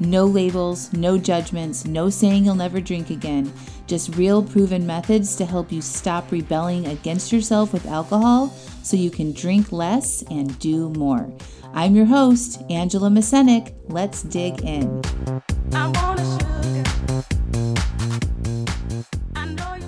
No labels, no judgments, no saying you'll never drink again. Just real proven methods to help you stop rebelling against yourself with alcohol so you can drink less and do more. I'm your host, Angela Masenik. Let's dig in.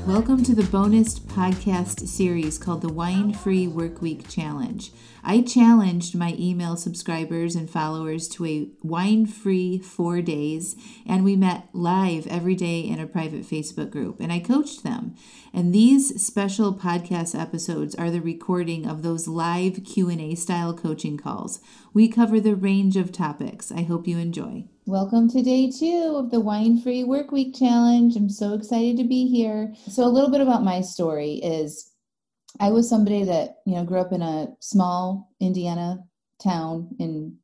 Welcome to the bonus podcast series called the Wine Free Workweek Challenge. I challenged my email subscribers and followers to a wine free four days, and we met live every day in a private Facebook group, and I coached them. And these special podcast episodes are the recording of those live Q&A style coaching calls. We cover the range of topics. I hope you enjoy. Welcome to day two of the Wine Free Workweek Challenge. I'm so excited to be here. So, a little bit about my story is I was somebody that, you know, grew up in a small Indiana town in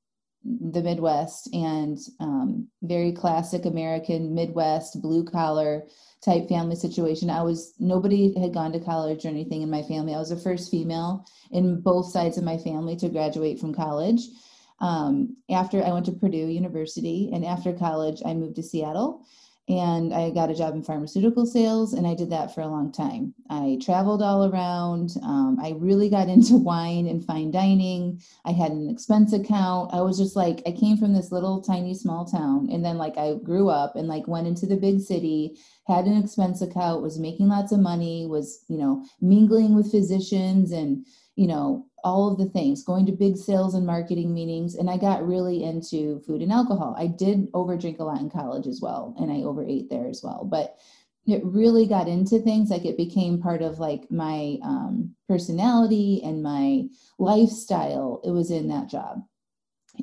the Midwest and um, very classic American Midwest blue collar type family situation. I was nobody had gone to college or anything in my family. I was the first female in both sides of my family to graduate from college. Um, after I went to Purdue University and after college, I moved to Seattle and I got a job in pharmaceutical sales, and I did that for a long time. I traveled all around. Um, I really got into wine and fine dining. I had an expense account. I was just like, I came from this little tiny small town, and then like I grew up and like went into the big city, had an expense account, was making lots of money, was you know mingling with physicians and you know all of the things, going to big sales and marketing meetings. And I got really into food and alcohol. I did overdrink a lot in college as well, and I overate there as well. But it really got into things like it became part of like my um, personality and my lifestyle. It was in that job.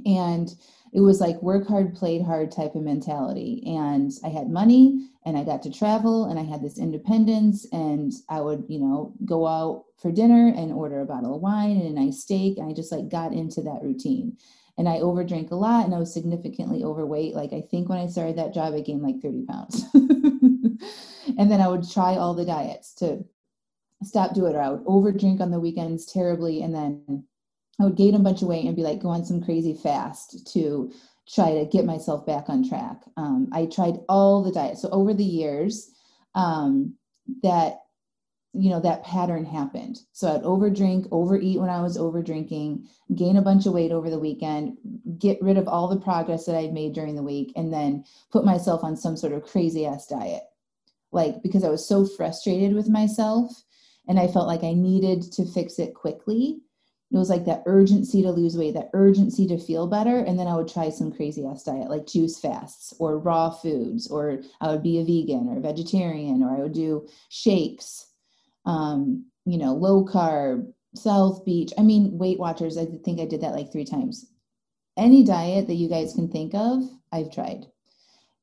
And it was like work hard, played hard type of mentality. And I had money and I got to travel and I had this independence and I would, you know, go out for dinner and order a bottle of wine and a nice steak. And I just like got into that routine. And I overdrank a lot and I was significantly overweight. Like I think when I started that job, I gained like 30 pounds. and then I would try all the diets to stop doing it or I would overdrink on the weekends terribly and then I would gain a bunch of weight and be like, go on some crazy fast to try to get myself back on track. Um, I tried all the diets. So over the years, um, that you know that pattern happened. So I'd overdrink, overeat when I was overdrinking, gain a bunch of weight over the weekend, get rid of all the progress that I'd made during the week, and then put myself on some sort of crazy ass diet. Like because I was so frustrated with myself and I felt like I needed to fix it quickly it was like that urgency to lose weight, that urgency to feel better. And then I would try some crazy ass diet like juice fasts or raw foods, or I would be a vegan or a vegetarian, or I would do shakes, um, you know, low carb, South Beach. I mean, Weight Watchers, I think I did that like three times. Any diet that you guys can think of, I've tried.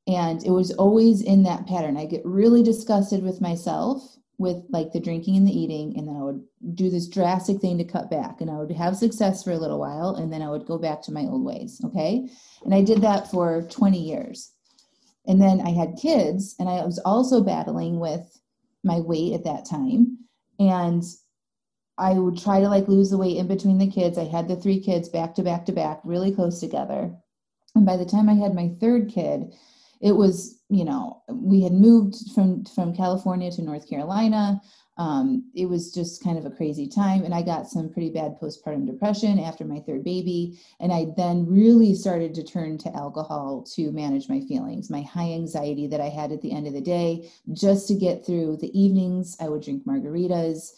And it was always in that pattern. I get really disgusted with myself with like the drinking and the eating and then i would do this drastic thing to cut back and i would have success for a little while and then i would go back to my old ways okay? And i did that for 20 years. And then i had kids and i was also battling with my weight at that time and i would try to like lose the weight in between the kids. I had the three kids back to back to back really close together. And by the time i had my third kid it was you know we had moved from from california to north carolina. Um, it was just kind of a crazy time and i got some pretty bad postpartum depression after my third baby and i then really started to turn to alcohol to manage my feelings my high anxiety that i had at the end of the day. Just to get through the evenings i would drink margaritas.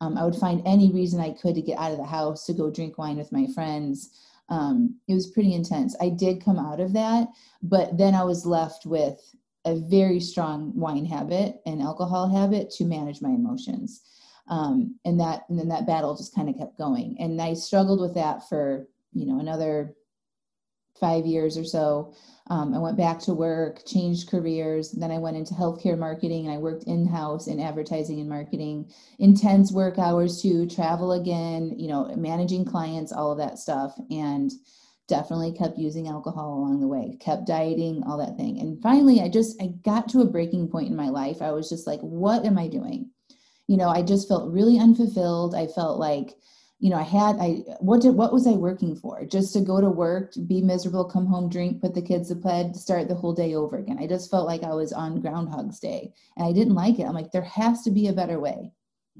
Um, i would find any reason i could to get out of the house to go drink wine with my friends um, it was pretty intense. I did come out of that, but then I was left with a very strong wine habit and alcohol habit to manage my emotions. Um, and that and then that battle just kind of kept going. And I struggled with that for you know another five years or so. Um, I went back to work, changed careers. Then I went into healthcare marketing and I worked in house in advertising and marketing. Intense work hours too, travel again, you know, managing clients, all of that stuff. And definitely kept using alcohol along the way kept dieting all that thing and finally i just i got to a breaking point in my life i was just like what am i doing you know i just felt really unfulfilled i felt like you know i had i what did what was i working for just to go to work be miserable come home drink put the kids to bed start the whole day over again i just felt like i was on groundhog's day and i didn't like it i'm like there has to be a better way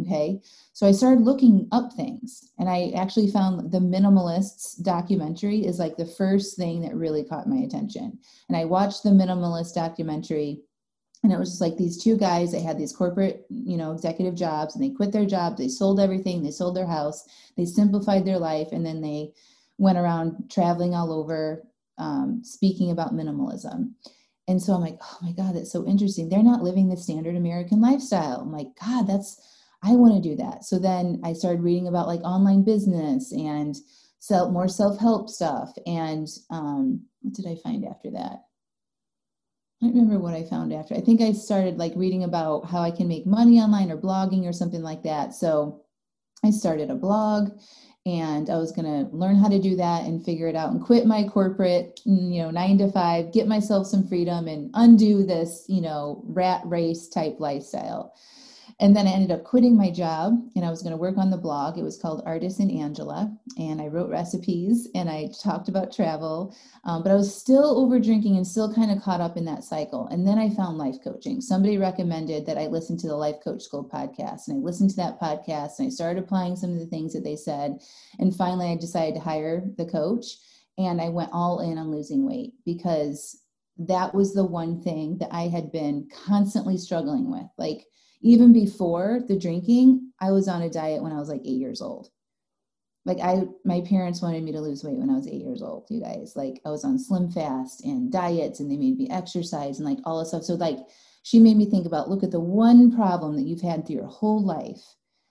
Okay. So I started looking up things and I actually found the Minimalists documentary is like the first thing that really caught my attention. And I watched the Minimalist documentary and it was just like these two guys they had these corporate you know executive jobs and they quit their jobs they sold everything they sold their house they simplified their life and then they went around traveling all over um, speaking about minimalism and so i'm like oh my god that's so interesting they're not living the standard american lifestyle i'm like god that's I want to do that. So then I started reading about like online business and self more self-help stuff. And um, what did I find after that? I remember what I found after. I think I started like reading about how I can make money online or blogging or something like that. So I started a blog and I was going to learn how to do that and figure it out and quit my corporate, mm, you know, 9 to 5, get myself some freedom and undo this, you know, rat race type lifestyle. And then I ended up quitting my job and I was going to work on the blog. It was called Artist and Angela. And I wrote recipes and I talked about travel. Um, but I was still over drinking and still kind of caught up in that cycle. And then I found life coaching. Somebody recommended that I listen to the Life Coach School podcast. And I listened to that podcast and I started applying some of the things that they said. And finally, I decided to hire the coach. And I went all in on losing weight because that was the one thing that I had been constantly struggling with. Like, even before the drinking, I was on a diet when I was like eight years old. Like I, my parents wanted me to lose weight when I was eight years old. You guys, like I was on Slim Fast and diets, and they made me exercise and like all this stuff. So like, she made me think about look at the one problem that you've had through your whole life.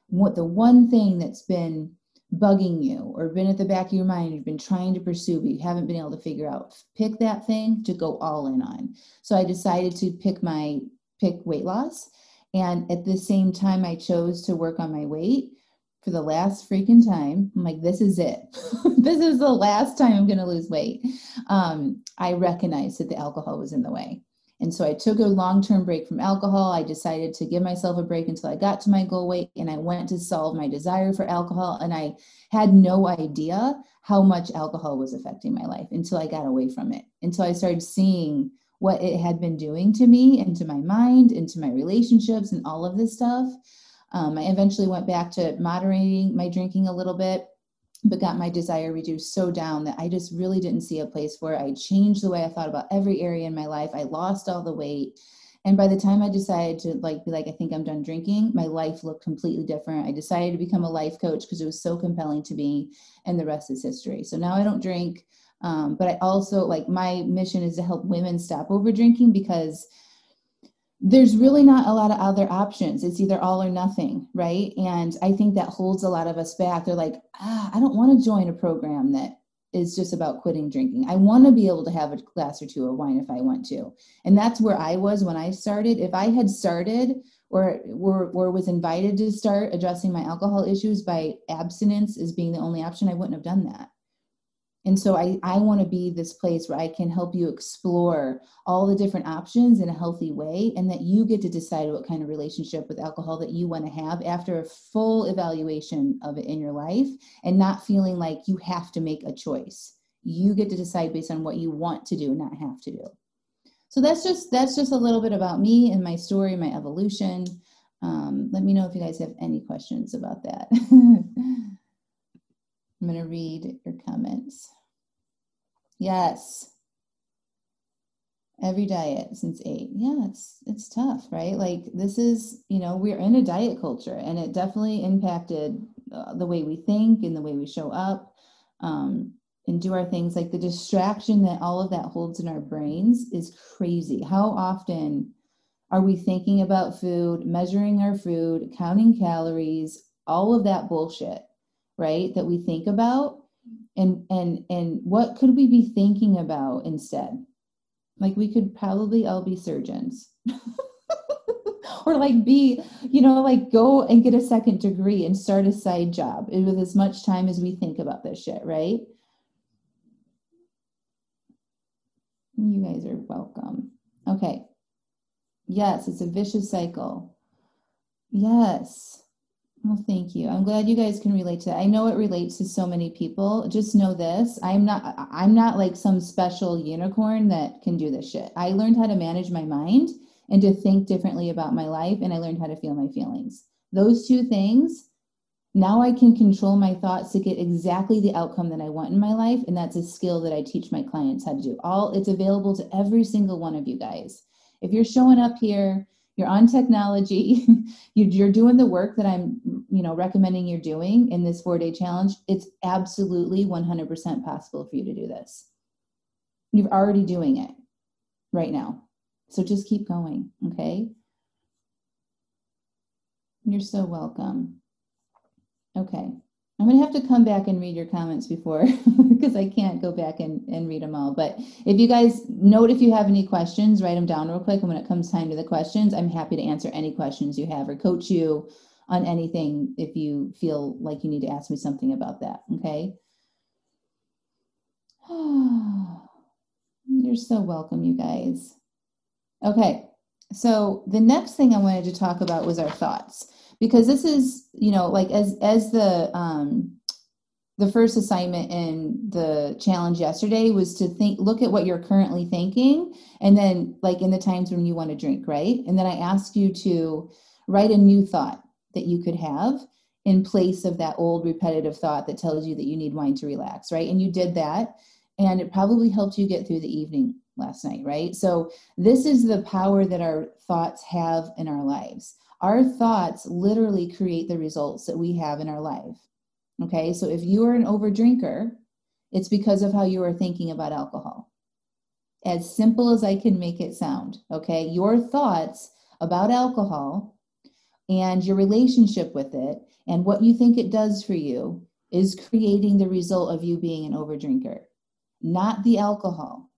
What the one thing that's been bugging you or been at the back of your mind you've been trying to pursue but you haven't been able to figure out pick that thing to go all in on so i decided to pick my pick weight loss and at the same time, I chose to work on my weight for the last freaking time. I'm like, this is it. this is the last time I'm going to lose weight. Um, I recognized that the alcohol was in the way. And so I took a long term break from alcohol. I decided to give myself a break until I got to my goal weight and I went to solve my desire for alcohol. And I had no idea how much alcohol was affecting my life until I got away from it, until I started seeing what it had been doing to me and to my mind and to my relationships and all of this stuff. Um, I eventually went back to moderating my drinking a little bit, but got my desire reduced so down that I just really didn't see a place it. I changed the way I thought about every area in my life. I lost all the weight. And by the time I decided to like be like, I think I'm done drinking, my life looked completely different. I decided to become a life coach because it was so compelling to me, and the rest is history. So now I don't drink. Um, but I also like my mission is to help women stop over drinking because there's really not a lot of other options. It's either all or nothing, right? And I think that holds a lot of us back. They're like, ah, I don't want to join a program that is just about quitting drinking. I want to be able to have a glass or two of wine if I want to. And that's where I was when I started. If I had started or, or, or was invited to start addressing my alcohol issues by abstinence as being the only option, I wouldn't have done that. And so I, I want to be this place where I can help you explore all the different options in a healthy way and that you get to decide what kind of relationship with alcohol that you want to have after a full evaluation of it in your life and not feeling like you have to make a choice. You get to decide based on what you want to do, not have to do. So that's just that's just a little bit about me and my story, my evolution. Um, let me know if you guys have any questions about that. I'm going to read your comments. Yes. Every diet since eight. Yeah, it's it's tough, right? Like this is, you know, we're in a diet culture, and it definitely impacted uh, the way we think and the way we show up um, and do our things. Like the distraction that all of that holds in our brains is crazy. How often are we thinking about food, measuring our food, counting calories, all of that bullshit? right that we think about and and and what could we be thinking about instead like we could probably all be surgeons or like be you know like go and get a second degree and start a side job with as much time as we think about this shit right You guys are welcome. Okay. Yes, it's a vicious cycle. Yes. Well, thank you. I'm glad you guys can relate to that. I know it relates to so many people. Just know this. I'm not I'm not like some special unicorn that can do this shit. I learned how to manage my mind and to think differently about my life and I learned how to feel my feelings. Those two things, now I can control my thoughts to get exactly the outcome that I want in my life and that's a skill that I teach my clients how to do. All it's available to every single one of you guys. If you're showing up here you're on technology you're doing the work that i'm you know recommending you're doing in this four day challenge it's absolutely 100% possible for you to do this. You're already doing it right now. So just keep going okay? You're so welcome. Okay I'm going to have to come back and read your comments before because I can't go back and, and read them all. But if you guys note if you have any questions, write them down real quick. And when it comes time to the questions, I'm happy to answer any questions you have or coach you on anything if you feel like you need to ask me something about that. Okay. You're so welcome, you guys. Okay. So the next thing I wanted to talk about was our thoughts because this is you know like as as the um the first assignment in the challenge yesterday was to think look at what you're currently thinking and then like in the times when you want to drink right? And then i asked you to write a new thought that you could have in place of that old repetitive thought that tells you that you need wine to relax right? And you did that and it probably helped you get through the evening last night right? So this is the power that our thoughts have in our lives our thoughts literally create the results that we have in our life. Okay, so if you are an over drinker, it's because of how you are thinking about alcohol. As simple as I can make it sound, okay? Your thoughts about alcohol and your relationship with it and what you think it does for you is creating the result of you being an over drinker, not the alcohol.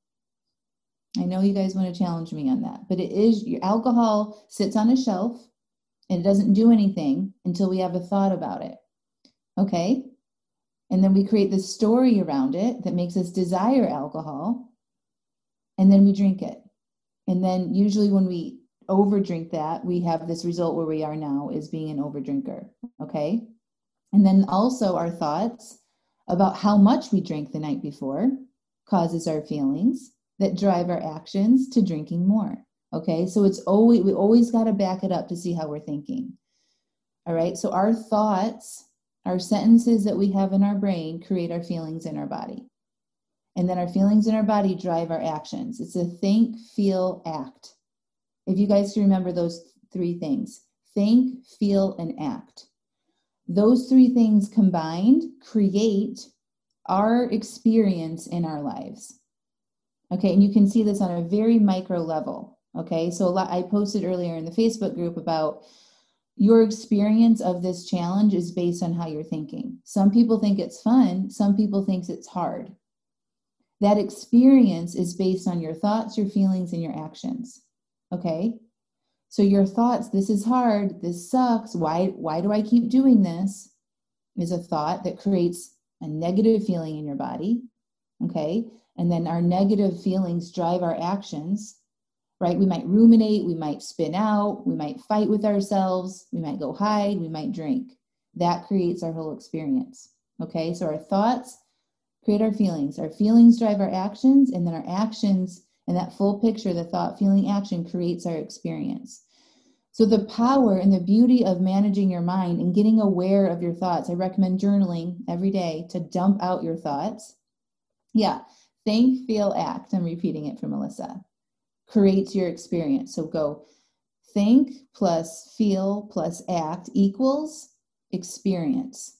I know you guys want to challenge me on that, but it is your alcohol sits on a shelf and it doesn't do anything until we have a thought about it. Okay? And then we create this story around it that makes us desire alcohol, and then we drink it. And then usually when we overdrink that, we have this result where we are now is being an overdrinker. Okay? And then also our thoughts about how much we drank the night before causes our feelings that drive our actions to drinking more. Okay, so it's always, we always got to back it up to see how we're thinking. All right, so our thoughts, our sentences that we have in our brain create our feelings in our body. And then our feelings in our body drive our actions. It's a think, feel, act. If you guys remember those three things think, feel, and act. Those three things combined create our experience in our lives. Okay, and you can see this on a very micro level. Okay, so lot, I posted earlier in the Facebook group about your experience of this challenge is based on how you're thinking. Some people think it's fun, some people think it's hard. That experience is based on your thoughts, your feelings, and your actions. Okay? So your thoughts, this is hard, this sucks, why why do I keep doing this? Is a thought that creates a negative feeling in your body. Okay? And then our negative feelings drive our actions right? We might ruminate, we might spin out, we might fight with ourselves, we might go hide, we might drink. That creates our whole experience. Okay, so our thoughts create our feelings, our feelings drive our actions, and then our actions and that full picture, the thought, feeling, action creates our experience. So, the power and the beauty of managing your mind and getting aware of your thoughts, I recommend journaling every day to dump out your thoughts. Yeah, think, feel, act. I'm repeating it for Melissa creates your experience. So go think plus feel plus act equals experience.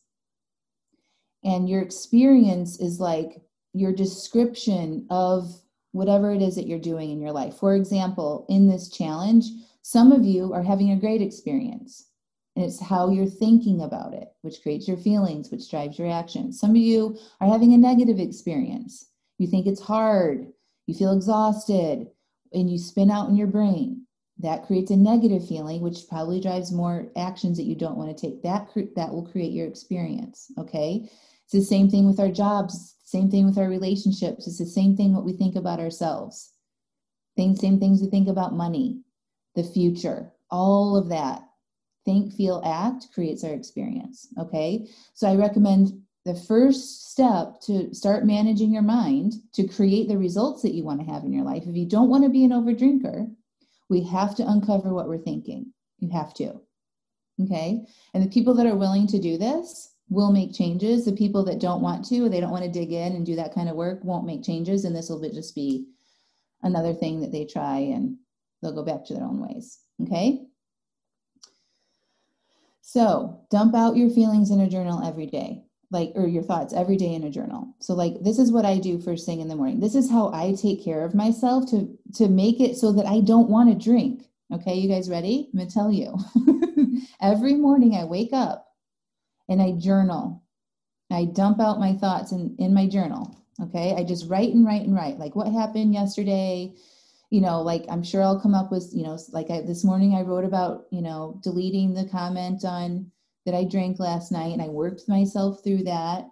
And your experience is like your description of whatever it is that you're doing in your life. For example, in this challenge, some of you are having a great experience. And it's how you're thinking about it, which creates your feelings, which drives your actions. Some of you are having a negative experience. You think it's hard, you feel exhausted, and you spin out in your brain that creates a negative feeling which probably drives more actions that you don't want to take that that will create your experience okay it's the same thing with our jobs Same thing with our relationships. It's the same thing what we think about ourselves. Same, same things we think about money, the future, all of that. Think, feel, act creates our experience. Okay. So I recommend the first step to start managing your mind to create the results that you want to have in your life. If you don't want to be an overdrinker, we have to uncover what we're thinking. You have to. Okay. And the people that are willing to do this will make changes. The people that don't want to, they don't want to dig in and do that kind of work, won't make changes. And this will just be another thing that they try and they'll go back to their own ways. Okay. So dump out your feelings in a journal every day, like, or your thoughts every day in a journal. So like, this is what I do first thing in the morning. This is how I take care of myself to, to make it so that I don't want to drink. Okay. You guys ready? I'm to tell you every morning I wake up and I journal. I dump out my thoughts in, in my journal. Okay. I just write and write and write. Like what happened yesterday? You know, like I'm sure I'll come up with, you know, like I, this morning I wrote about, you know, deleting the comment on that I drank last night and I worked myself through that.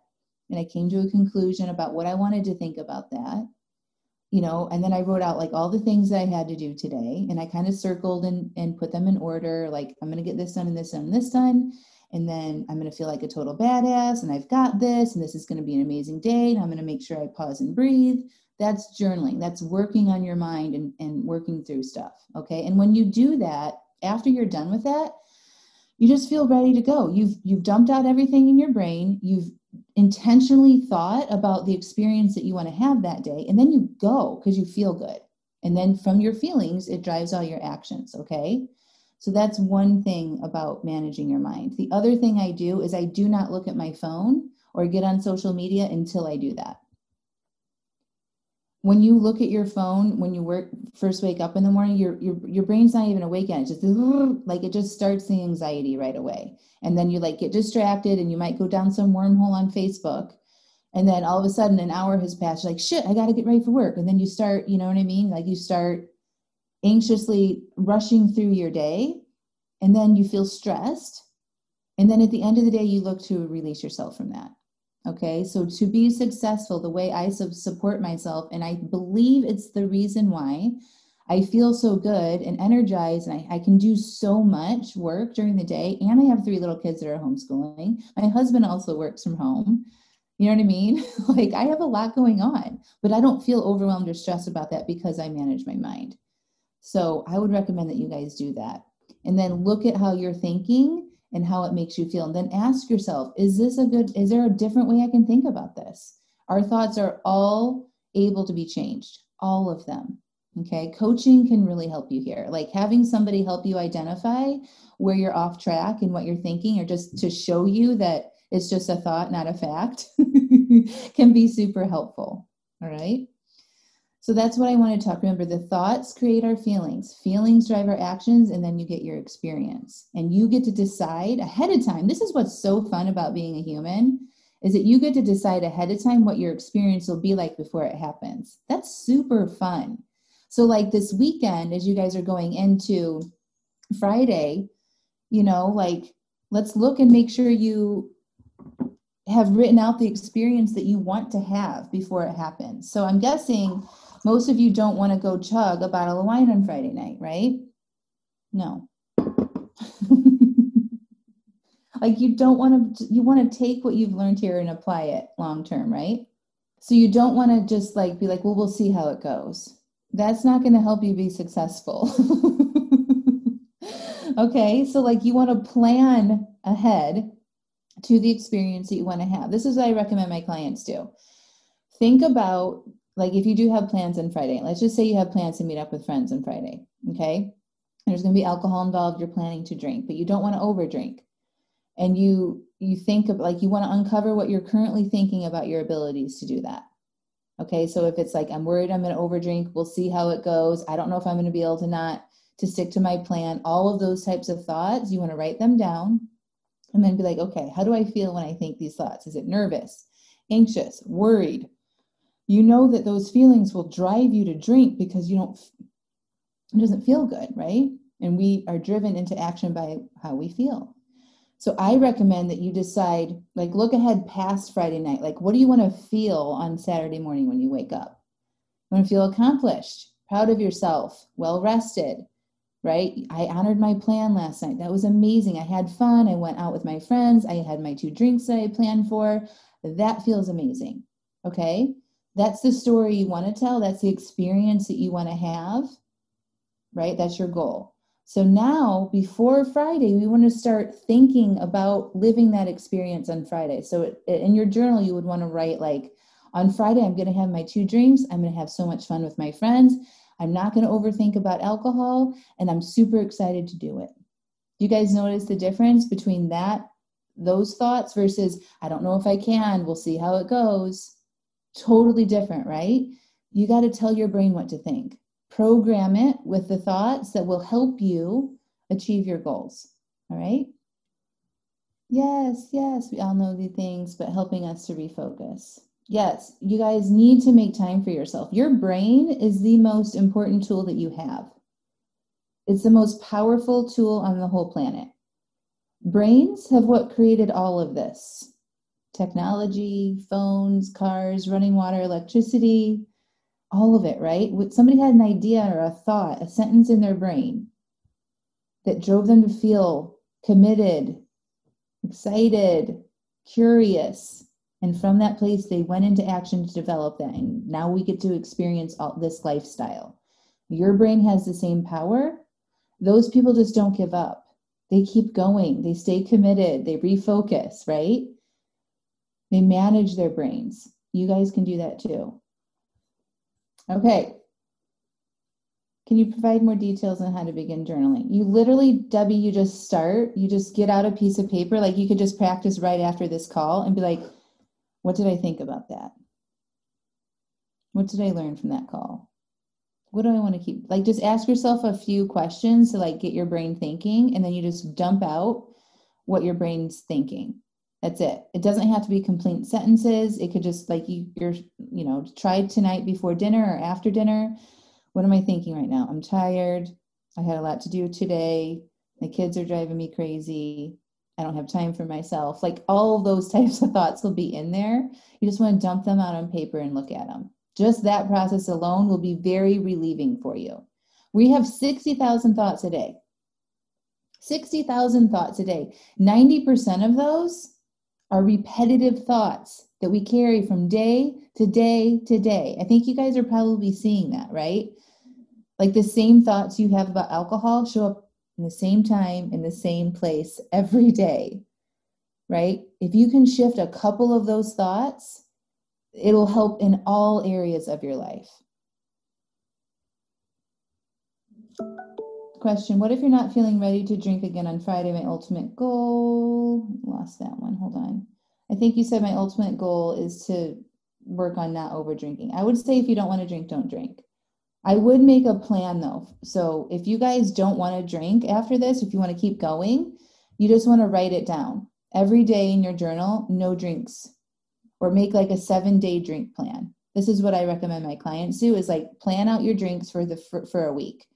And I came to a conclusion about what I wanted to think about that. You know, and then I wrote out like all the things that I had to do today and I kind of circled and, and put them in order. Like I'm going to get this done and this done and this done and then I'm going to feel like a total badass and I've got this and this is going to be an amazing day and I'm going to make sure I pause and breathe. That's journaling. That's working on your mind and, and working through stuff. Okay. And when you do that, after you're done with that, you just feel ready to go. You've you've dumped out everything in your brain. You've intentionally thought about the experience that you want to have that day, and then you go because you feel good. And then from your feelings, it drives all your actions. Okay. So that's one thing about managing your mind. The other thing I do is I do not look at my phone or get on social media until I do that. When you look at your phone, when you work first wake up in the morning, your your your brain's not even awake yet. It's just like it just starts the anxiety right away. And then you like get distracted and you might go down some wormhole on Facebook. And then all of a sudden an hour has passed. Like, shit, I gotta get ready for work. And then you start, you know what I mean? Like you start anxiously rushing through your day and then you feel stressed and then at the end of the day you look to release yourself from that okay so to be successful the way i support myself and i believe it's the reason why i feel so good and energized and I, I can do so much work during the day and i have three little kids that are homeschooling. My husband also works from home. You know what i mean? Like i have a lot going on but i don't feel overwhelmed or stressed about that because i manage my mind. So I would recommend that you guys do that. And then look at how you're thinking and how it makes you feel. And then ask yourself, is this a good, is there a different way I can think about this? Our thoughts are all able to be changed, all of them. Okay. Coaching can really help you here. Like having somebody help you identify where you're off track and what you're thinking, or just to show you that it's just a thought, not a fact, can be super helpful. All right. So that's what I want to talk. Remember, the thoughts create our feelings, feelings drive our actions, and then you get your experience. And you get to decide ahead of time. This is what's so fun about being a human is that you get to decide ahead of time what your experience will be like before it happens. That's super fun. So, like this weekend, as you guys are going into Friday, you know, like let's look and make sure you have written out the experience that you want to have before it happens. So, I'm guessing most of you don't want to go chug a bottle of wine on Friday night, right? No. like you don't want to you want to take what you've learned here and apply it long term, right? So you don't want to just like be like, well, we'll see how it goes. That's not going to help you be successful. okay, so like you want to plan ahead to the experience that you want to have. This is what I recommend my clients do. Think about like if you do have plans on Friday, let's just say you have plans to meet up with friends on Friday, okay? There's going to be alcohol involved, you're planning to drink, but you don't want to overdrink. And you you think of like you want to uncover what you're currently thinking about your abilities to do that. Okay? So if it's like I'm worried I'm going to overdrink, we'll see how it goes. I don't know if I'm going to be able to not to stick to my plan. All of those types of thoughts, you want to write them down and then be like, okay, how do I feel when I think these thoughts? Is it nervous, anxious, worried, you know that those feelings will drive you to drink because you don't it doesn't feel good right and we are driven into action by how we feel So I recommend that you decide, like, look ahead past Friday night. Like, what do you want to feel on Saturday morning when you wake up? You want to feel accomplished, proud of yourself, well rested, right? I honored my plan last night. That was amazing. I had fun. I went out with my friends. I had my two drinks that I planned for. That feels amazing. Okay. That's the story you want to tell. That's the experience that you want to have, right? That's your goal. So now, before Friday, we want to start thinking about living that experience on Friday. So in your journal, you would want to write, like, on Friday, I'm going to have my two drinks. I'm going to have so much fun with my friends. I'm not going to overthink about alcohol, and I'm super excited to do it. You guys notice the difference between that, those thoughts versus, I don't know if I can, we'll see how it goes. Totally different, right? You got to tell your brain what to think program it with the thoughts that will help you achieve your goals. All right? Yes, yes, we all know the things, but helping us to refocus. Yes, you guys need to make time for yourself. Your brain is the most important tool that you have. It's the most powerful tool on the whole planet. Brains have what created all of this technology, phones, cars, running water, electricity, all of it, right? Somebody had an idea or a thought, a sentence in their brain that drove them to feel committed, excited, curious. And from that place, they went into action to develop that. And now we get to experience all this lifestyle. Your brain has the same power. Those people just don't give up. They keep going, they stay committed, they refocus, right? They manage their brains. You guys can do that too. Okay. Can you provide more details on how to begin journaling? You literally, Debbie, you just start, you just get out a piece of paper. Like you could just practice right after this call and be like, what did I think about that? What did I learn from that call? What do I want to keep? Like just ask yourself a few questions to like get your brain thinking and then you just dump out what your brain's thinking. That's it. It doesn't have to be complete sentences. It could just like you, you're, you know, try tonight before dinner or after dinner. What am I thinking right now? I'm tired. I had a lot to do today. My kids are driving me crazy. I don't have time for myself. Like all those types of thoughts will be in there. You just want to dump them out on paper and look at them. Just that process alone will be very relieving for you. We have 60,000 thoughts a day. 60,000 thoughts a day. 90% of those are repetitive thoughts that we carry from day to day to day. I think you guys are probably seeing that, right? Like the same thoughts you have about alcohol show up in the same time, in the same place every day, right? If you can shift a couple of those thoughts, it'll help in all areas of your life. Question What if you're not feeling ready to drink again on Friday? My ultimate goal. Lost that one. Hold on. I think you said my ultimate goal is to work on not over drinking. I would say if you don't want to drink, don't drink. I would make a plan though. So if you guys don't want to drink after this, if you want to keep going, you just want to write it down every day in your journal, no drinks, or make like a seven day drink plan. This is what I recommend my clients do is like plan out your drinks for the for, for a week.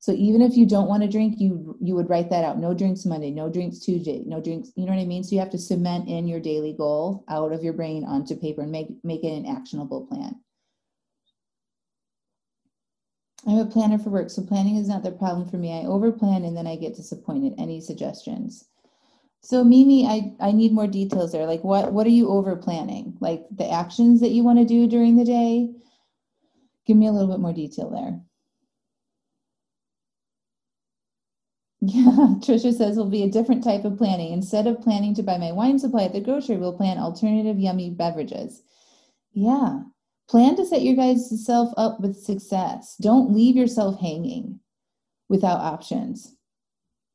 So even if you don't want to drink, you you would write that out. No drinks Monday, no drinks Tuesday, no drinks. You know what I mean? So you have to cement in your daily goal out of your brain onto paper and make make it an actionable plan. I'm a planner for work, so planning is not the problem for me. I overplan and then I get disappointed. Any suggestions? So Mimi, I, I need more details there. Like what what are you over planning? Like the actions that you want to do during the day? Give me a little bit more detail there. Yeah, Trisha says will be a different type of planning. Instead of planning to buy my wine supply at the grocery, we'll plan alternative yummy beverages. Yeah. Plan to set your guys self up with success. Don't leave yourself hanging without options.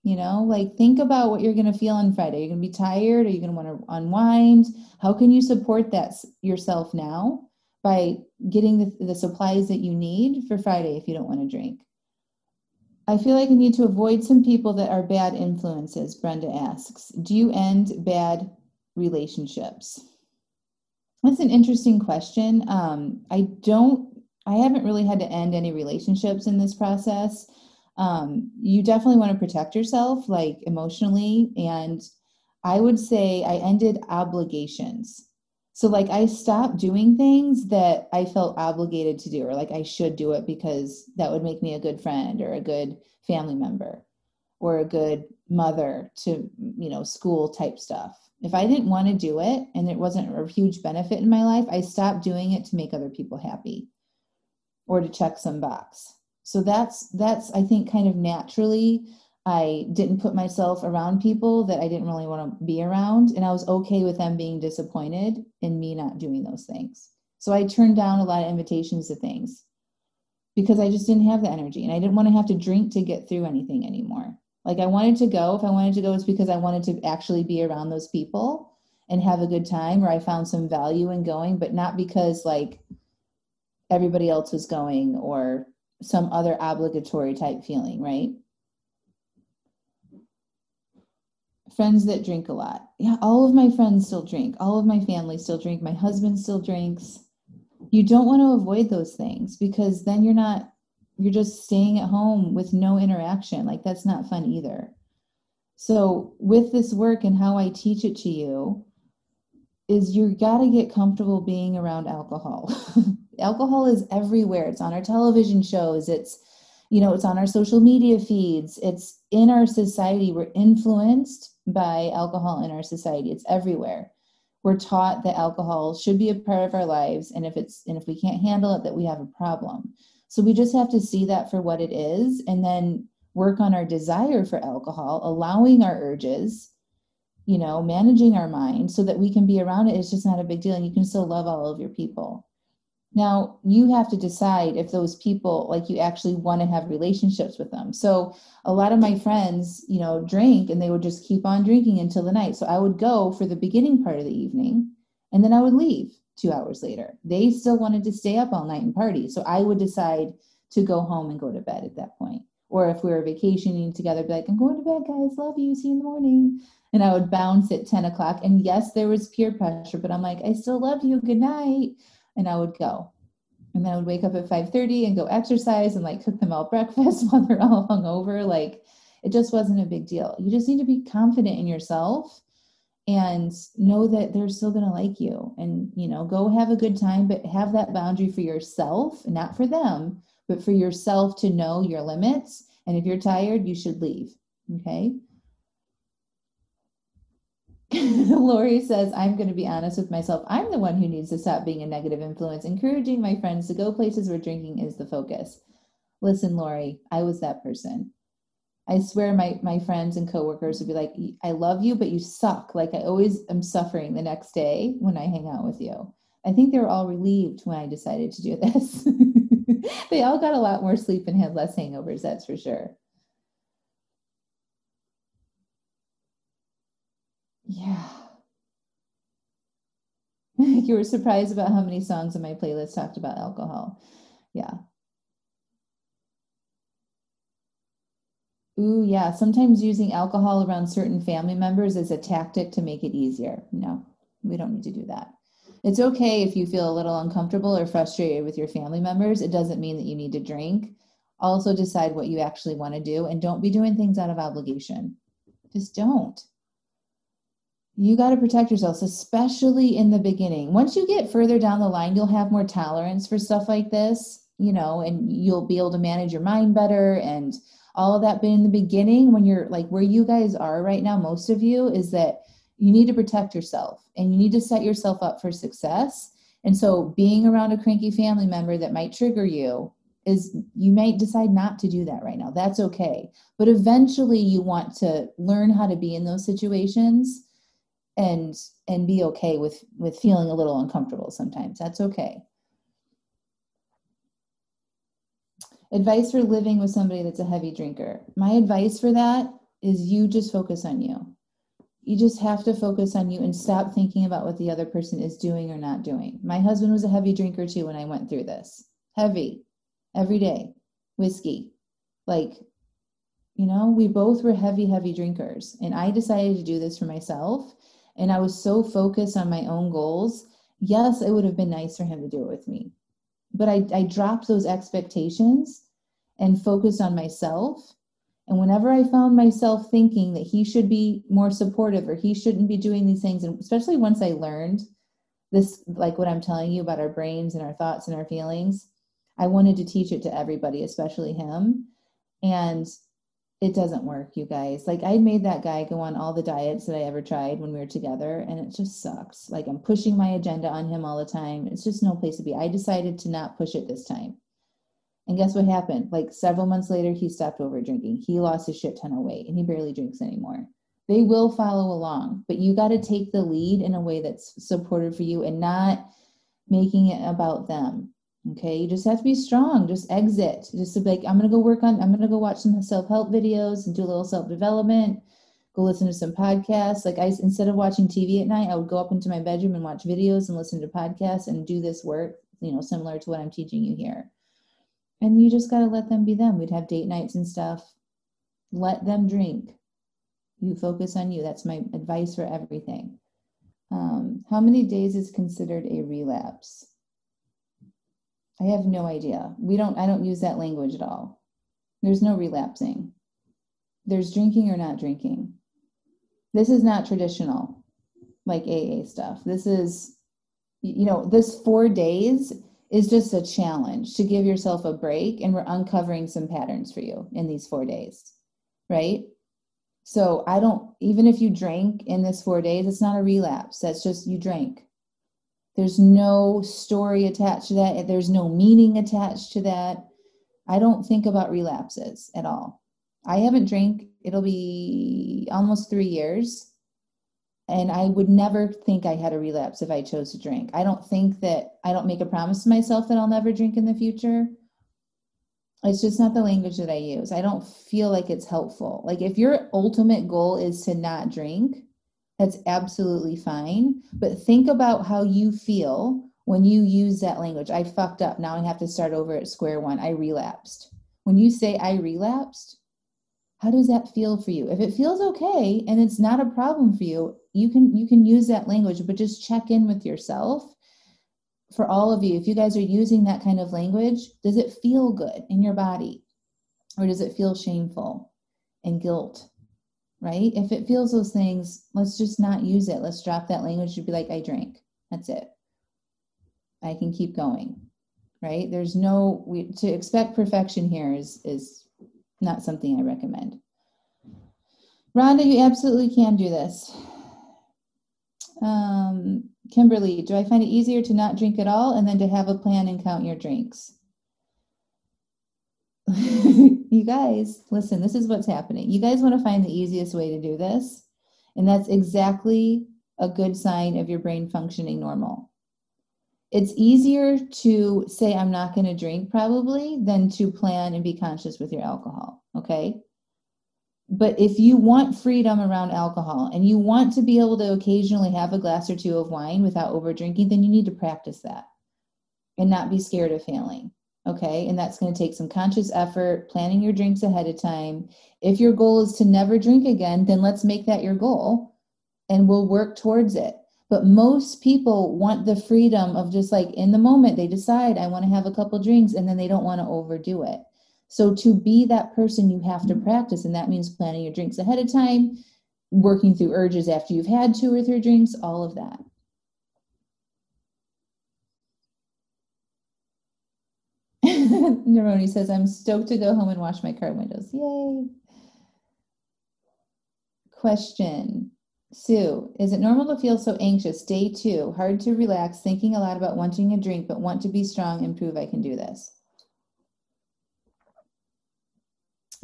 You know, like think about what you're going to feel on Friday. Are You're going to be tired. Are you going to want to unwind? How can you support that yourself now by getting the, the supplies that you need for Friday if you don't want to drink? I feel like I need to avoid some people that are bad influences, Brenda asks. Do you end bad relationships? That's an interesting question. Um, I don't, I haven't really had to end any relationships in this process. Um, you definitely want to protect yourself, like emotionally. And I would say I ended obligations. So, like, I stopped doing things that I felt obligated to do, or like I should do it because that would make me a good friend or a good family member or a good mother to, you know, school type stuff. If I didn't want to do it and it wasn't a huge benefit in my life, I stopped doing it to make other people happy or to check some box. So that's that's I think kind of naturally I didn't put myself around people that I didn't really want to be around and I was okay with them being disappointed in me not doing those things. So I turned down a lot of invitations to things because I just didn't have the energy and I didn't want to have to drink to get through anything anymore. Like I wanted to go. If I wanted to go, it's because I wanted to actually be around those people and have a good time or I found some value in going, but not because like everybody else was going or some other obligatory type feeling, right? Friends that drink a lot. Yeah, all of my friends still drink. All of my family still drink. My husband still drinks. You don't want to avoid those things because then you're not you're just staying at home with no interaction. Like that's not fun either. So, with this work and how I teach it to you, is you got to get comfortable being around alcohol. alcohol is everywhere. It's on our television shows. It's, you know, it's on our social media feeds. It's in our society. We're influenced by alcohol in our society. It's everywhere. We're taught that alcohol should be a part of our lives, and if it's and if we can't handle it, that we have a problem. So we just have to see that for what it is and then work on our desire for alcohol, allowing our urges, you know, managing our mind so that we can be around it. It's just not a big deal and you can still love all of your people. Now, you have to decide if those people, like you actually want to have relationships with them. So, a lot of my friends, you know, drink and they would just keep on drinking until the night. So, I would go for the beginning part of the evening and then I would leave two hours later. They still wanted to stay up all night and party. So I would decide to go home and go to bed at that point. Or if we were vacationing together, be like, I'm going to bed, guys. Love you. See you in the morning. And I would bounce at 10 o'clock. And yes, there was peer pressure, but I'm like, I still love you. Good night. And I would go. And then I would wake up at 5:30 and go exercise and like cook them all breakfast while they're all hungover. Like it just wasn't a big deal. You just need to be confident in yourself and know that they're still going to like you and you know go have a good time but have that boundary for yourself not for them but for yourself to know your limits and if you're tired you should leave okay Lori says, I'm going to be honest with myself. I'm the one who needs to stop being a negative influence, encouraging my friends to go places where drinking is the focus. Listen, Lori, I was that person. I swear my my friends and coworkers would be like, I love you, but you suck. Like I always am suffering the next day when I hang out with you. I think they were all relieved when I decided to do this. they all got a lot more sleep and had less hangovers, that's for sure. Yeah. you were surprised about how many songs on my playlist talked about alcohol. Yeah. Ooh, yeah. Sometimes using alcohol around certain family members is a tactic to make it easier. No, we don't need to do that. It's okay if you feel a little uncomfortable or frustrated with your family members. It doesn't mean that you need to drink. Also, decide what you actually want to do and don't be doing things out of obligation. Just don't. You got to protect yourselves, especially in the beginning. Once you get further down the line, you'll have more tolerance for stuff like this, you know, and you'll be able to manage your mind better and all of that. But in the beginning, when you're like where you guys are right now, most of you, is that you need to protect yourself and you need to set yourself up for success. And so being around a cranky family member that might trigger you is you might decide not to do that right now. That's okay. But eventually you want to learn how to be in those situations and and be okay with with hmm. feeling a little uncomfortable sometimes. That's okay. Advice for living with somebody that's a heavy drinker. My advice for that is you just focus on you. You just have to focus on you and stop thinking about what the other person is doing or not doing. My husband was a heavy drinker too when I went through this. Heavy, every day, whiskey. Like, you know, we both were heavy, heavy drinkers. And I decided to do this for myself. And I was so focused on my own goals. Yes, it would have been nice for him to do it with me. But I, I dropped those expectations and focused on myself And whenever I found myself thinking that he should be more supportive or he shouldn't be doing these things, and especially once I learned this, like what I'm telling you about our brains and our thoughts and our feelings, I wanted to teach it to everybody, especially him. And it doesn't work, you guys. Like I made that guy go on all the diets that I ever tried when we were together, and it just sucks. Like I'm pushing my agenda on him all the time. It's just no place to be. I decided to not push it this time. And guess what happened? Like several months later, he stopped over drinking. He lost a shit ton of weight and he barely drinks anymore. They will follow along, but you got to take the lead in a way that's supportive for you and not making it about them. Okay, you just have to be strong. Just exit. Just to be like, I'm gonna go work on. I'm gonna go watch some self help videos and do a little self development. Go listen to some podcasts. Like I, instead of watching TV at night, I would go up into my bedroom and watch videos and listen to podcasts and do this work. You know, similar to what I'm teaching you here. And you just gotta let them be them. We'd have date nights and stuff. Let them drink. You focus on you. That's my advice for everything. Um, how many days is considered a relapse? I have no idea. We don't I don't use that language at all. There's no relapsing. There's drinking or not drinking. This is not traditional like AA stuff. This is you know, this 4 days is just a challenge to give yourself a break and we're uncovering some patterns for you in these 4 days. Right? So I don't even if you drink in this 4 days, it's not a relapse. That's just you drank there's no story attached to that. There's no meaning attached to that. I don't think about relapses at all. I haven't drank, it'll be almost three years. And I would never think I had a relapse if I chose to drink. I don't think that I don't make a promise to myself that I'll never drink in the future. It's just not the language that I use. I don't feel like it's helpful. Like if your ultimate goal is to not drink, that's absolutely fine. But think about how you feel when you use that language. I fucked up. Now I have to start over at square one. I relapsed. When you say I relapsed, how does that feel for you? If it feels okay and it's not a problem for you, you can you can use that language, but just check in with yourself. For all of you, if you guys are using that kind of language, does it feel good in your body? Or does it feel shameful and guilt right? If it feels those things, let's just not use it. Let's drop that language to be like, I drank. That's it. I can keep going, right? There's no we, to expect perfection here is is not something I recommend. Rhonda, you absolutely can do this. Um, Kimberly, do I find it easier to not drink at all and then to have a plan and count your drinks? you guys, listen, this is what's happening. You guys want to find the easiest way to do this. And that's exactly a good sign of your brain functioning normal. It's easier to say, I'm not going to drink, probably, than to plan and be conscious with your alcohol. Okay. But if you want freedom around alcohol and you want to be able to occasionally have a glass or two of wine without over drinking, then you need to practice that and not be scared of failing. Okay. And that's going to take some conscious effort, planning your drinks ahead of time. If your goal is to never drink again, then let's make that your goal and we'll work towards it. But most people want the freedom of just like in the moment, they decide, I want to have a couple drinks and then they don't want to overdo it. So to be that person, you have to mm-hmm. practice. And that means planning your drinks ahead of time, working through urges after you've had two or three drinks, all of that. Neroni says, I'm stoked to go home and wash my car windows. Yay. Question. Sue, is it normal to feel so anxious? Day two, hard to relax, thinking a lot about wanting a drink, but want to be strong and prove I can do this.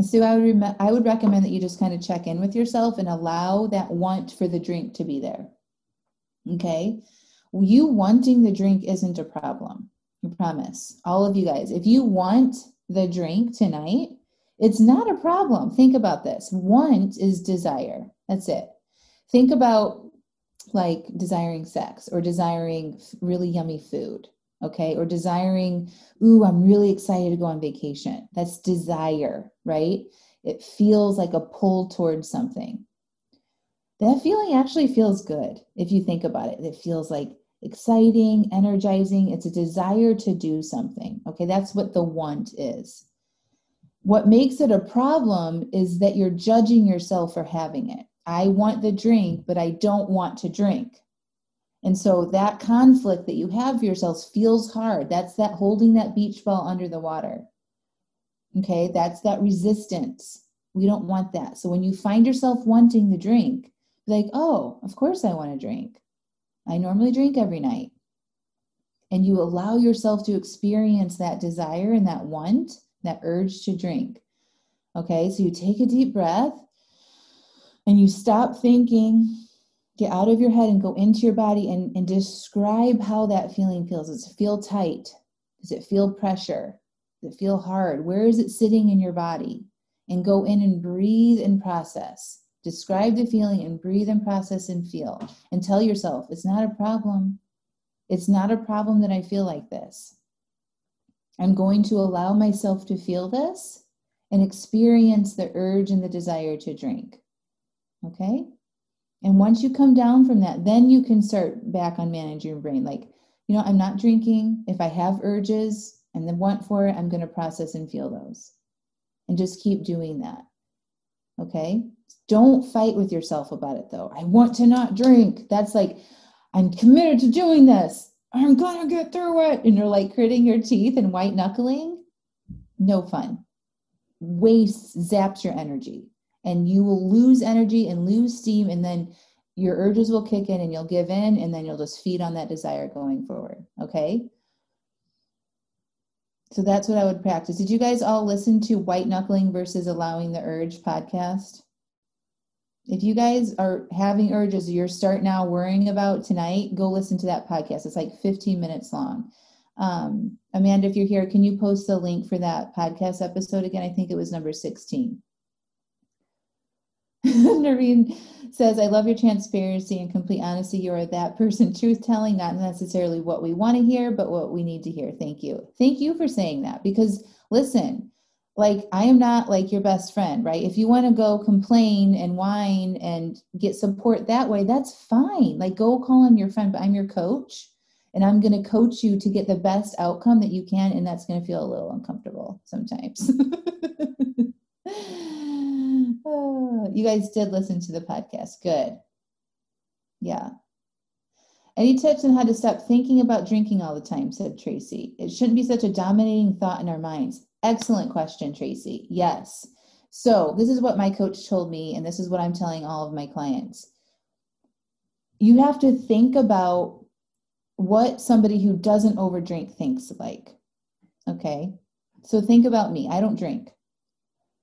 Sue, I would, I would recommend that you just kind of check in with yourself and allow that want for the drink to be there. Okay? You wanting the drink isn't a problem. I promise. All of you guys, if you want the drink tonight, it's not a problem. Think about this. Want is desire. That's it. Think about like desiring sex or desiring really yummy food, okay? Or desiring, ooh, I'm really excited to go on vacation. That's desire, right? It feels like a pull towards something. That feeling actually feels good if you think about it. It feels like exciting, energizing. It's a desire to do something. Okay, that's what the want is. What makes it a problem is that you're judging yourself for having it. I want the drink, but I don't want to drink. And so that conflict that you have for yourselves feels hard. That's that holding that beach ball under the water. Okay, that's that resistance. We don't want that. So when you find yourself wanting the drink, like, oh, of course I want to drink. I normally drink every night. And you allow yourself to experience that desire and that want, that urge to drink. Okay, so you take a deep breath and you stop thinking, get out of your head and go into your body and, and describe how that feeling feels. Does it feel tight? Does it feel pressure? Does it feel hard? Where is it sitting in your body? And go in and breathe and process. Describe the feeling and breathe and process and feel. And tell yourself, it's not a problem. It's not a problem that I feel like this. I'm going to allow myself to feel this and experience the urge and the desire to drink. Okay? And once you come down from that, then you can start back on managing your brain. Like, you know, I'm not drinking. If I have urges and the want for it, I'm going to process and feel those. And just keep doing that. Okay? Don't fight with yourself about it though. I want to not drink. That's like, I'm committed to doing this. I'm going to get through it. And you're like gritting your teeth and white knuckling. No fun. Waste zaps your energy and you will lose energy and lose steam. And then your urges will kick in and you'll give in and then you'll just feed on that desire going forward. Okay. So that's what I would practice. Did you guys all listen to White Knuckling versus Allowing the Urge podcast? If you guys are having urges you're starting now worrying about tonight, go listen to that podcast. It's like 15 minutes long. Um, Amanda, if you're here, can you post the link for that podcast episode again? I think it was number 16. Noreen says, I love your transparency and complete honesty. You are that person, truth telling, not necessarily what we want to hear, but what we need to hear. Thank you. Thank you for saying that because listen, like I am not like your best friend, right? If you want to go complain and whine and get support that way, that's fine. Like go call on your friend, but I'm your coach and I'm going to coach you to get the best outcome that you can. And that's going to feel a little uncomfortable sometimes. oh, you guys did listen to the podcast. Good. Yeah. Any tips on how to stop thinking about drinking all the time? said Tracy. It shouldn't be such a dominating thought in our minds. Excellent question, Tracy. Yes. So, this is what my coach told me, and this is what I'm telling all of my clients. You have to think about what somebody who doesn't overdrink thinks like. Okay. So, think about me. I don't drink.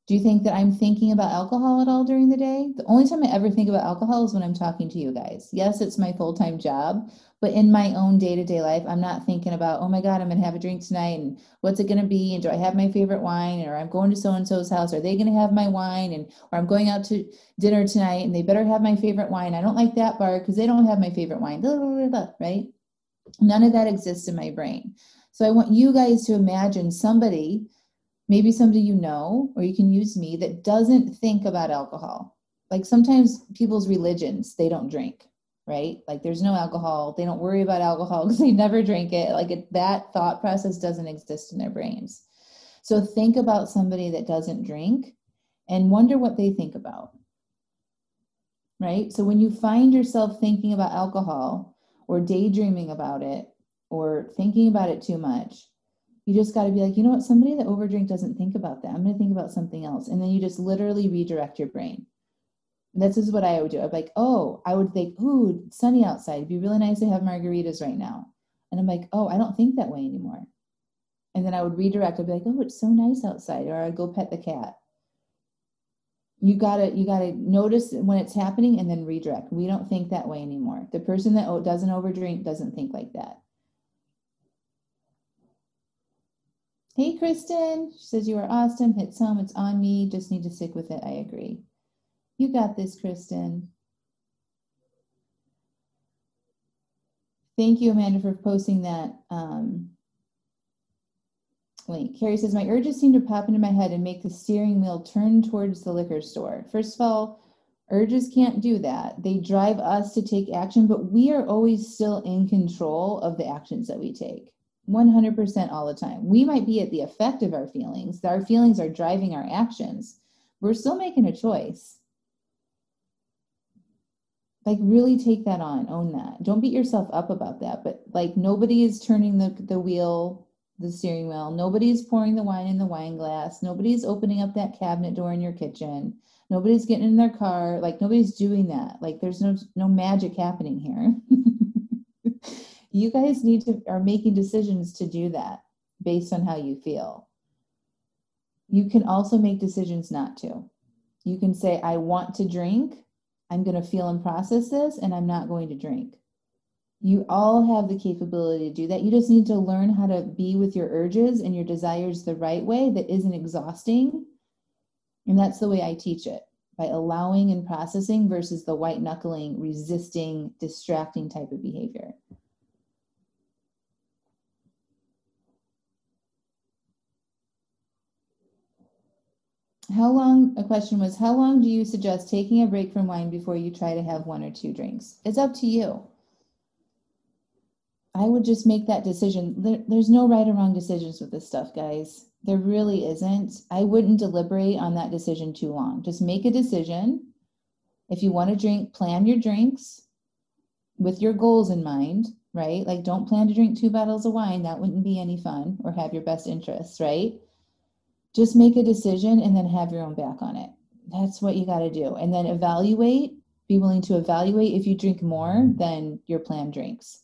Do you think that I'm thinking about alcohol at all during the day? The only time I ever think about alcohol is when I'm talking to you guys. Yes, it's my full time job, but in my own day to day life, I'm not thinking about, oh my God, I'm going to have a drink tonight and what's it going to be? And do I have my favorite wine? Or I'm going to so and so's house. Are they going to have my wine? And or I'm going out to dinner tonight and they better have my favorite wine. I don't like that bar because they don't have my favorite wine. Blah, blah, blah, right? None of that exists in my brain. So I want you guys to imagine somebody maybe somebody you know, or you can use me that doesn't think about alcohol. Like sometimes people's religions, they don't drink, right? Like there's no alcohol. They don't worry about alcohol because they never drink it. Like it, that thought process doesn't exist in their brains. So think about somebody that doesn't drink and wonder what they think about. Right? So when you find yourself thinking about alcohol or daydreaming about it or thinking about it too much, you just got to be like, you know what? Somebody that overdrink doesn't think about that. I'm going to think about something else. And then you just literally redirect your brain. This is what I would do. I'd be like, oh, I would think, ooh, sunny outside. It'd be really nice to have margaritas right now. And I'm like, oh, I don't think that way anymore. And then I would redirect. I'd be like, oh, it's so nice outside. Or I'd go pet the cat. You gotta, you gotta notice when it's happening and then redirect. We don't think that way anymore. The person that doesn't overdrink doesn't think like that. Hey, Kristen. She says, You are awesome. Hit some. It's on me. Just need to stick with it. I agree. You got this, Kristen. Thank you, Amanda, for posting that um, link. Carrie says, My urges seem to pop into my head and make the steering wheel turn towards the liquor store. First of all, urges can't do that. They drive us to take action, but we are always still in control of the actions that we take. 100% all the time. We might be at the effect of our feelings. Our feelings are driving our actions. We're still making a choice. Like really take that on, own that. Don't beat yourself up about that, but like nobody is turning the the wheel, the steering wheel. Nobody's pouring the wine in the wine glass. Nobody's opening up that cabinet door in your kitchen. Nobody's getting in their car. Like nobody's doing that. Like there's no no magic happening here. you guys need to are making decisions to do that based on how you feel. You can also make decisions not to. You can say i want to drink. I'm going to feel and process this and i'm not going to drink. You all have the capability to do that. You just need to learn how to be with your urges and your desires the right way that isn't exhausting. And that's the way i teach it by allowing and processing versus the white knuckling resisting distracting type of behavior How long, a question was, how long do you suggest taking a break from wine before you try to have one or two drinks? It's up to you. I would just make that decision. There, there's no right or wrong decisions with this stuff, guys. There really isn't. I wouldn't deliberate on that decision too long. Just make a decision. If you want to drink, plan your drinks with your goals in mind, right? Like, don't plan to drink two bottles of wine. That wouldn't be any fun or have your best interests, right? Just make a decision and then have your own back on it. That's what you got to do. And then evaluate, be willing to evaluate if you drink more than your planned drinks.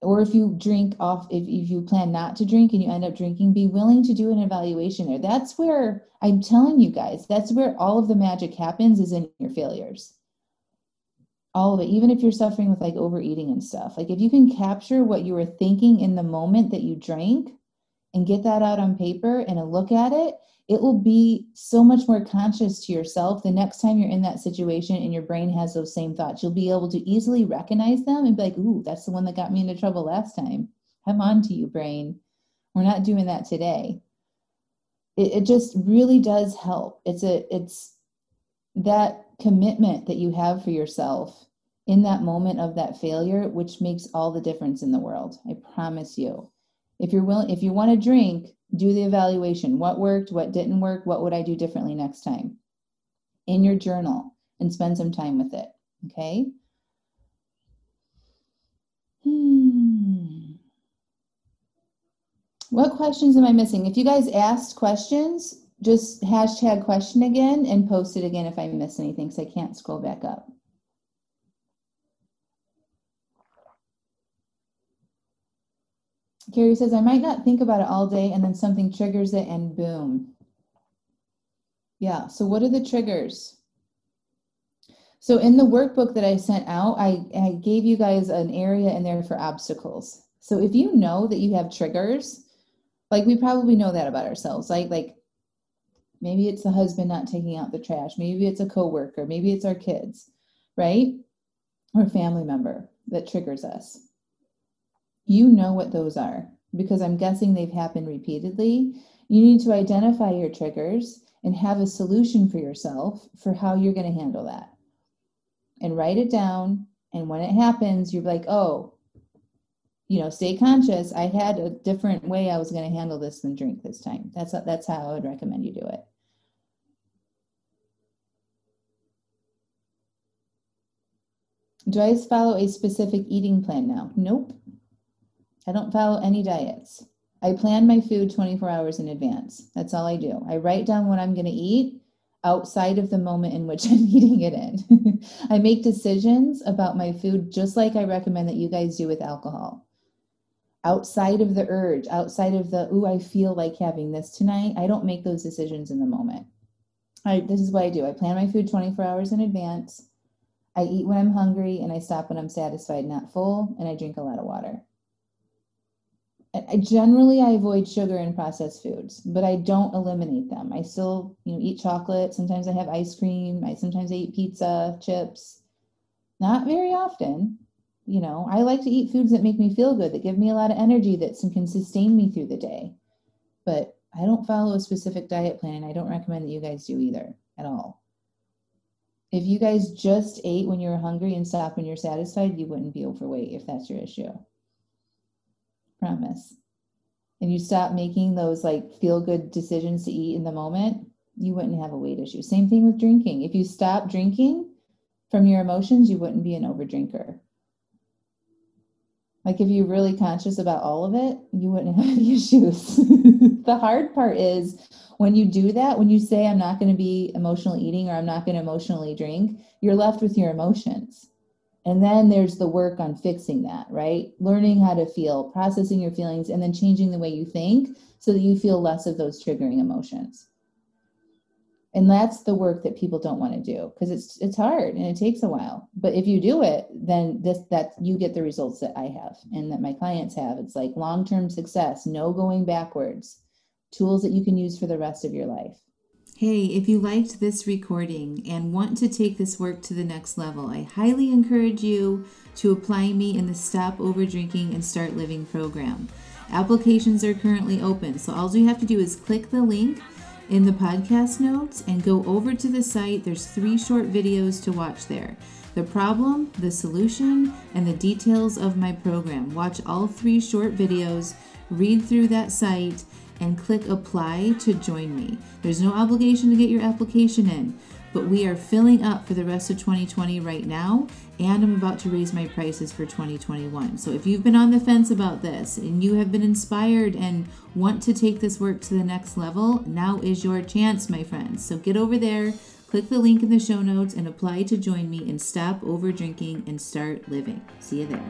Or if you drink off, if, if you plan not to drink and you end up drinking, be willing to do an evaluation there. That's where I'm telling you guys, that's where all of the magic happens is in your failures. All of it, even if you're suffering with like overeating and stuff. Like if you can capture what you were thinking in the moment that you drank, and get that out on paper and a look at it, it will be so much more conscious to yourself the next time you're in that situation and your brain has those same thoughts. You'll be able to easily recognize them and be like, ooh, that's the one that got me into trouble last time. I'm on to you, brain. We're not doing that today. It, it just really does help. It's a it's that commitment that you have for yourself in that moment of that failure, which makes all the difference in the world. I promise you if you're willing if you want to drink do the evaluation. What worked what didn't work what would i do differently next time? In your journal and spend some time with it okay? Hmm. what questions am i missing? If you guys asked questions just hashtag question again and post it again if i miss anything because i can't scroll back up Carrie says, I might not think about it all day and then something triggers it and boom. Yeah, so what are the triggers? So in the workbook that I sent out, I, I gave you guys an area in there for obstacles. So if you know that you have triggers, like we probably know that about ourselves, like like maybe it's the husband not taking out the trash, maybe it's a coworker, maybe it's our kids, right? Or family member that triggers us you know what those are because I'm guessing they've happened repeatedly. You need to identify your triggers and have a solution for yourself for how you're going to handle that. And write it down. And when it happens, you're like, oh, you know, stay conscious. I had a different way I was going to handle this than drink this time. That's that's how I would recommend you do it. Do I follow a specific eating plan now? Nope. I don't follow any diets. I plan my food 24 hours in advance. That's all I do. I write down what I'm going to eat outside of the moment in which I'm eating it in. I make decisions about my food just like I recommend that you guys do with alcohol. Outside of the urge, outside of the, ooh, I feel like having this tonight, I don't make those decisions in the moment. I, this is what I do I plan my food 24 hours in advance. I eat when I'm hungry and I stop when I'm satisfied, not full, and I drink a lot of water. I generally I avoid sugar and processed foods, but I don't eliminate them. I still, you know, eat chocolate. Sometimes I have ice cream. I sometimes I eat pizza, chips. Not very often. You know, I like to eat foods that make me feel good, that give me a lot of energy, that can sustain me through the day. But I don't follow a specific diet plan, and I don't recommend that you guys do either at all. If you guys just ate when you were hungry and stopped when you're satisfied, you wouldn't be overweight if that's your issue promise. And you stop making those like feel good decisions to eat in the moment, you wouldn't have a weight issue. Same thing with drinking. If you stop drinking from your emotions, you wouldn't be an overdrinker. Like if you're really conscious about all of it, you wouldn't have any issues. the hard part is when you do that, when you say, I'm not going to be emotionally eating or I'm not going to emotionally drink, you're left with your emotions. And then there's the work on fixing that, right? Learning how to feel, processing your feelings, and then changing the way you think so that you feel less of those triggering emotions. And that's the work that people don't want to do because it's it's hard and it takes a while. But if you do it then this that you get the results that i have and that my clients have. It's like long-term success no going backwards tools that you can use for the rest of your life Hey, if you liked this recording and want to take this work to the next level, I highly encourage you to apply me in the Stop Over Drinking and Start Living program. Applications are currently open, so all you have to do is click the link in the podcast notes and go over to the site. There's three short videos to watch there the problem, the solution, and the details of my program. Watch all three short videos, read through that site, and click apply to join me. There's no obligation to get your application in but we are filling up for the rest of 2020 right now, and I'm about to raise my prices for 2021. So if you've been on the fence about this and you have been inspired and want to take this work to the next level, now is your chance, my friends. So get over there, click the link in the show notes, and apply to join me and stop over drinking and start living. See you there.